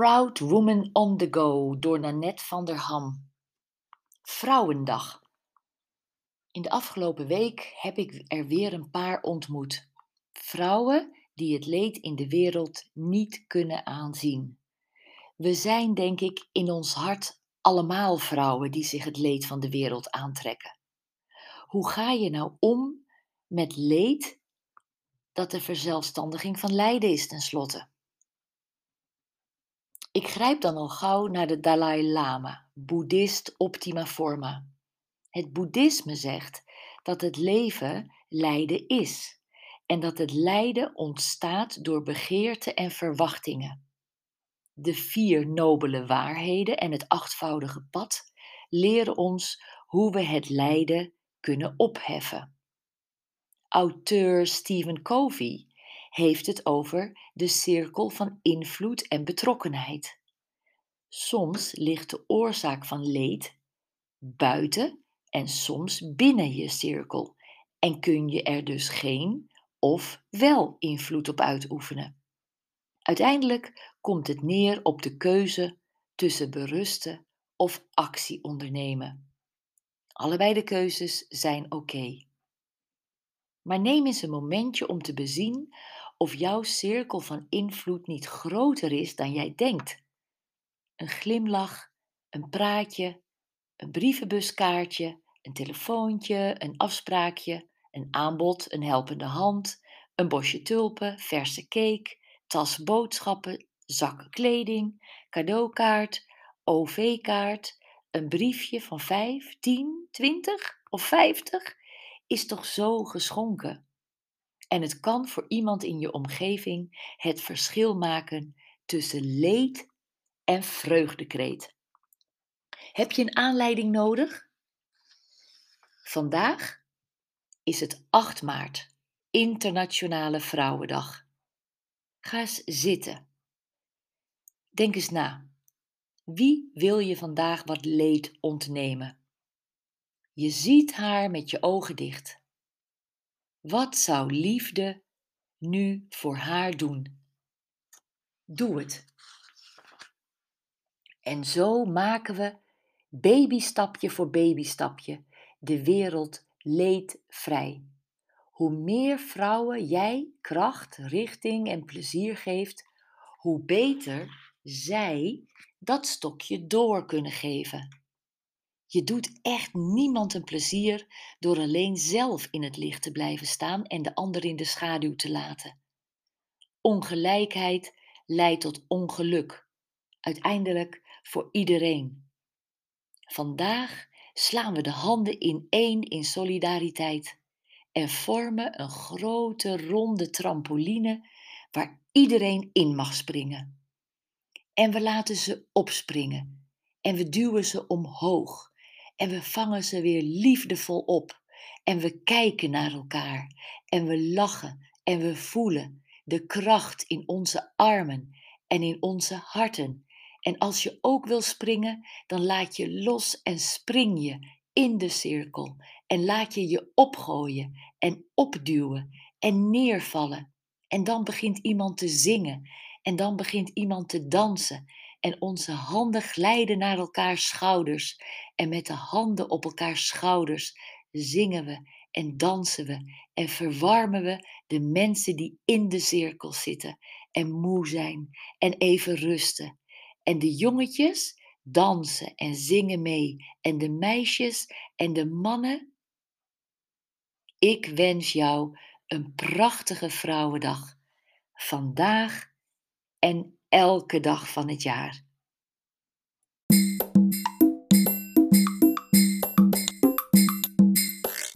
Proud Woman on the Go door Nanette van der Ham. Vrouwendag. In de afgelopen week heb ik er weer een paar ontmoet. Vrouwen die het leed in de wereld niet kunnen aanzien. We zijn, denk ik, in ons hart allemaal vrouwen die zich het leed van de wereld aantrekken. Hoe ga je nou om met leed dat de verzelfstandiging van lijden is tenslotte? Ik grijp dan al gauw naar de Dalai Lama, boeddhist optima forma. Het boeddhisme zegt dat het leven lijden is en dat het lijden ontstaat door begeerte en verwachtingen. De vier nobele waarheden en het achtvoudige pad leren ons hoe we het lijden kunnen opheffen. Auteur Stephen Covey heeft het over de cirkel van invloed en betrokkenheid. Soms ligt de oorzaak van leed buiten en soms binnen je cirkel en kun je er dus geen of wel invloed op uitoefenen. Uiteindelijk komt het neer op de keuze tussen berusten of actie ondernemen. Allebei de keuzes zijn oké. Maar neem eens een momentje om te bezien of jouw cirkel van invloed niet groter is dan jij denkt. Een glimlach, een praatje, een brievenbuskaartje, een telefoontje, een afspraakje, een aanbod, een helpende hand, een bosje tulpen, verse cake, tas boodschappen, zakken kleding, cadeaukaart, OV-kaart, een briefje van 5, 10, 20 of 50 is toch zo geschonken. En het kan voor iemand in je omgeving het verschil maken tussen leed en vreugdekreet. Heb je een aanleiding nodig? Vandaag is het 8 maart, Internationale Vrouwendag. Ga eens zitten. Denk eens na. Wie wil je vandaag wat leed ontnemen? Je ziet haar met je ogen dicht. Wat zou liefde nu voor haar doen? Doe het. En zo maken we babystapje voor babystapje de wereld leedvrij. Hoe meer vrouwen jij kracht, richting en plezier geeft, hoe beter zij dat stokje door kunnen geven. Je doet echt niemand een plezier door alleen zelf in het licht te blijven staan en de ander in de schaduw te laten. Ongelijkheid leidt tot ongeluk, uiteindelijk voor iedereen. Vandaag slaan we de handen in één in solidariteit en vormen een grote ronde trampoline waar iedereen in mag springen. En we laten ze opspringen en we duwen ze omhoog en we vangen ze weer liefdevol op. En we kijken naar elkaar. En we lachen. En we voelen de kracht in onze armen en in onze harten. En als je ook wil springen, dan laat je los en spring je in de cirkel. En laat je je opgooien en opduwen en neervallen. En dan begint iemand te zingen. En dan begint iemand te dansen en onze handen glijden naar elkaars schouders. En met de handen op elkaars schouders zingen we en dansen we en verwarmen we de mensen die in de cirkel zitten en moe zijn en even rusten. En de jongetjes dansen en zingen mee en de meisjes en de mannen. Ik wens jou een prachtige vrouwendag. Vandaag en elke dag van het jaar.